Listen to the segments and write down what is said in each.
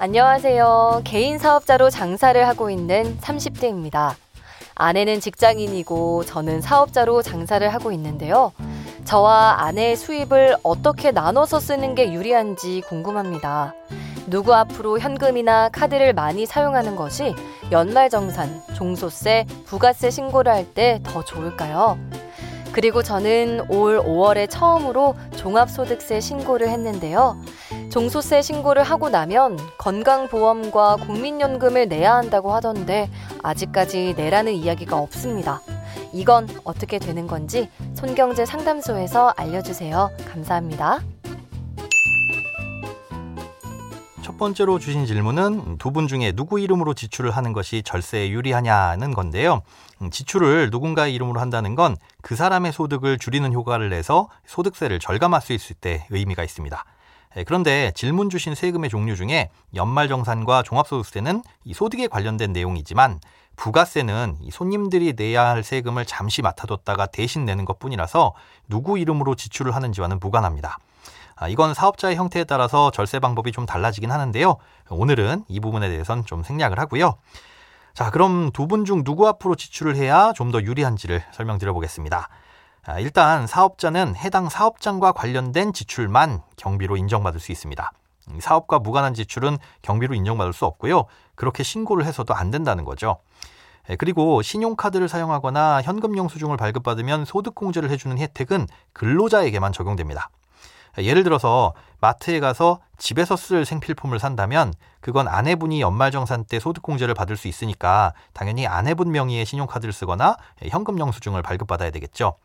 안녕하세요. 개인 사업자로 장사를 하고 있는 30대입니다. 아내는 직장인이고 저는 사업자로 장사를 하고 있는데요. 저와 아내의 수입을 어떻게 나눠서 쓰는 게 유리한지 궁금합니다. 누구 앞으로 현금이나 카드를 많이 사용하는 것이 연말정산, 종소세, 부가세 신고를 할 때 더 좋을까요? 그리고 저는 올 5월에 처음으로 종합소득세 신고를 했는데요. 종소세 신고를 하고 나면 건강보험과 국민연금을 내야 한다고 하던데 아직까지 내라는 이야기가 없습니다. 이건 어떻게 되는 건지 손경제 상담소에서 알려주세요. 감사합니다. 첫 번째로 주신 질문은 두 분 중에 누구 이름으로 지출을 하는 것이 절세에 유리하냐는 건데요. 음, 지출을 누군가의 이름으로 한다는 건 그 사람의 소득을 줄이는 효과를 내서 소득세를 절감할 수 있을 때 의미가 있습니다. 예, 그런데 질문 주신 세금의 종류 중에 연말정산과 종합소득세는 이 소득에 관련된 내용이지만 부가세는 이 손님들이 내야 할 세금을 잠시 맡아뒀다가 대신 내는 것 뿐이라서 누구 이름으로 지출을 하는지와는 무관합니다. 아, 이건 사업자의 형태에 따라서 절세 방법이 좀 달라지긴 하는데요. 오늘은 이 부분에 대해서는 좀 생략을 하고요. 자, 그럼 두 분 중 누구 앞으로 지출을 해야 좀 더 유리한지를 설명드려 보겠습니다. 아, 일단 사업자는 해당 사업장과 관련된 지출만 경비로 인정받을 수 있습니다. 사업과 무관한 지출은 경비로 인정받을 수 없고요. 그렇게 신고를 해서도 안 된다는 거죠. 예, 그리고 신용카드를 사용하거나 현금 영수증을 발급받으면 소득공제를 해주는 혜택은 근로자에게만 적용됩니다. 예를 들어서 마트에 가서 집에서 쓸 생필품을 산다면 그건 아내분이 연말정산 때 소득공제를 받을 수 있으니까 당연히 아내분 명의의 신용카드를 쓰거나 현금 영수증을 발급받아야 되겠죠.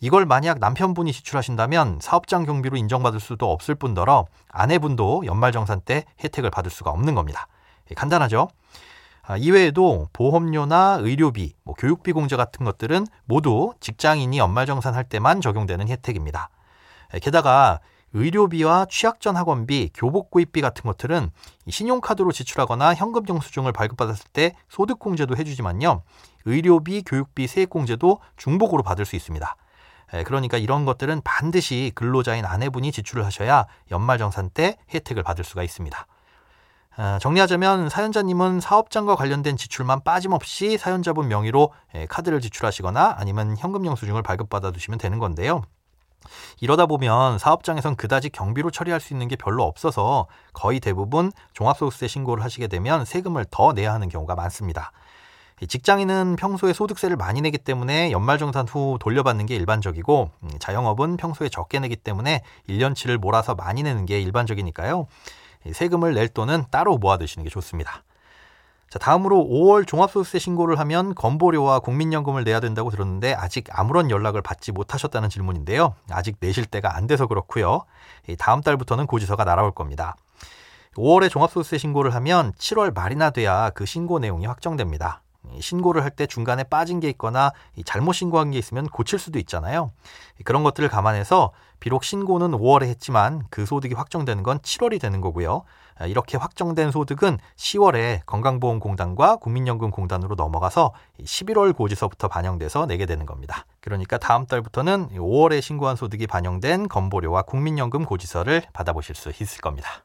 이걸 만약 남편분이 지출하신다면 사업장 경비로 인정받을 수도 없을 뿐더러 아내분도 연말정산 때 혜택을 받을 수가 없는 겁니다. 예, 간단하죠? 아, 이외에도 보험료나 의료비, 뭐 교육비 공제 같은 것들은 모두 직장인이 연말정산 할 때만 적용되는 혜택입니다. 예, 게다가 의료비와 취약전 학원비, 교복 구입비 같은 것들은 신용카드로 지출하거나 현금 영수증을 발급받았을 때 소득공제도 해주지만요. 의료비, 교육비, 세액공제도 중복으로 받을 수 있습니다. 예, 그러니까 이런 것들은 반드시 근로자인 아내분이 지출을 하셔야 연말정산 때 혜택을 받을 수가 있습니다. 아, 정리하자면 사연자님은 사업장과 관련된 지출만 빠짐없이 사연자분 명의로 예, 카드를 지출하시거나 아니면 현금 영수증을 발급받아 두시면 되는 건데요. 이러다 보면 사업장에선 그다지 경비로 처리할 수 있는 게 별로 없어서 거의 대부분 종합소득세 신고를 하시게 되면 세금을 더 내야 하는 경우가 많습니다. 직장인은 평소에 소득세를 많이 내기 때문에 연말정산 후 돌려받는 게 일반적이고 음, 자영업은 평소에 적게 내기 때문에 1년치를 몰아서 많이 내는 게 일반적이니까요. 세금을 낼 돈은 따로 모아두시는 게 좋습니다. 자, 다음으로 5월 종합소득세 신고를 하면 건보료와 국민연금을 내야 된다고 들었는데 아직 아무런 연락을 받지 못하셨다는 질문인데요. 아직 내실 때가 안 돼서 그렇고요. 다음 달부터는 고지서가 날아올 겁니다. 5월에 종합소득세 신고를 하면 7월 말이나 돼야 그 신고 내용이 확정됩니다. 신고를 할 때 중간에 빠진 게 있거나 잘못 신고한 게 있으면 고칠 수도 있잖아요. 그런 것들을 감안해서 비록 신고는 5월에 했지만 그 소득이 확정되는 건 7월이 되는 거고요. 이렇게 확정된 소득은 10월에 건강보험공단과 국민연금공단으로 넘어가서 11월 고지서부터 반영돼서 내게 되는 겁니다. 그러니까 다음 달부터는 5월에 신고한 소득이 반영된 건보료와 국민연금 고지서를 받아보실 수 있을 겁니다.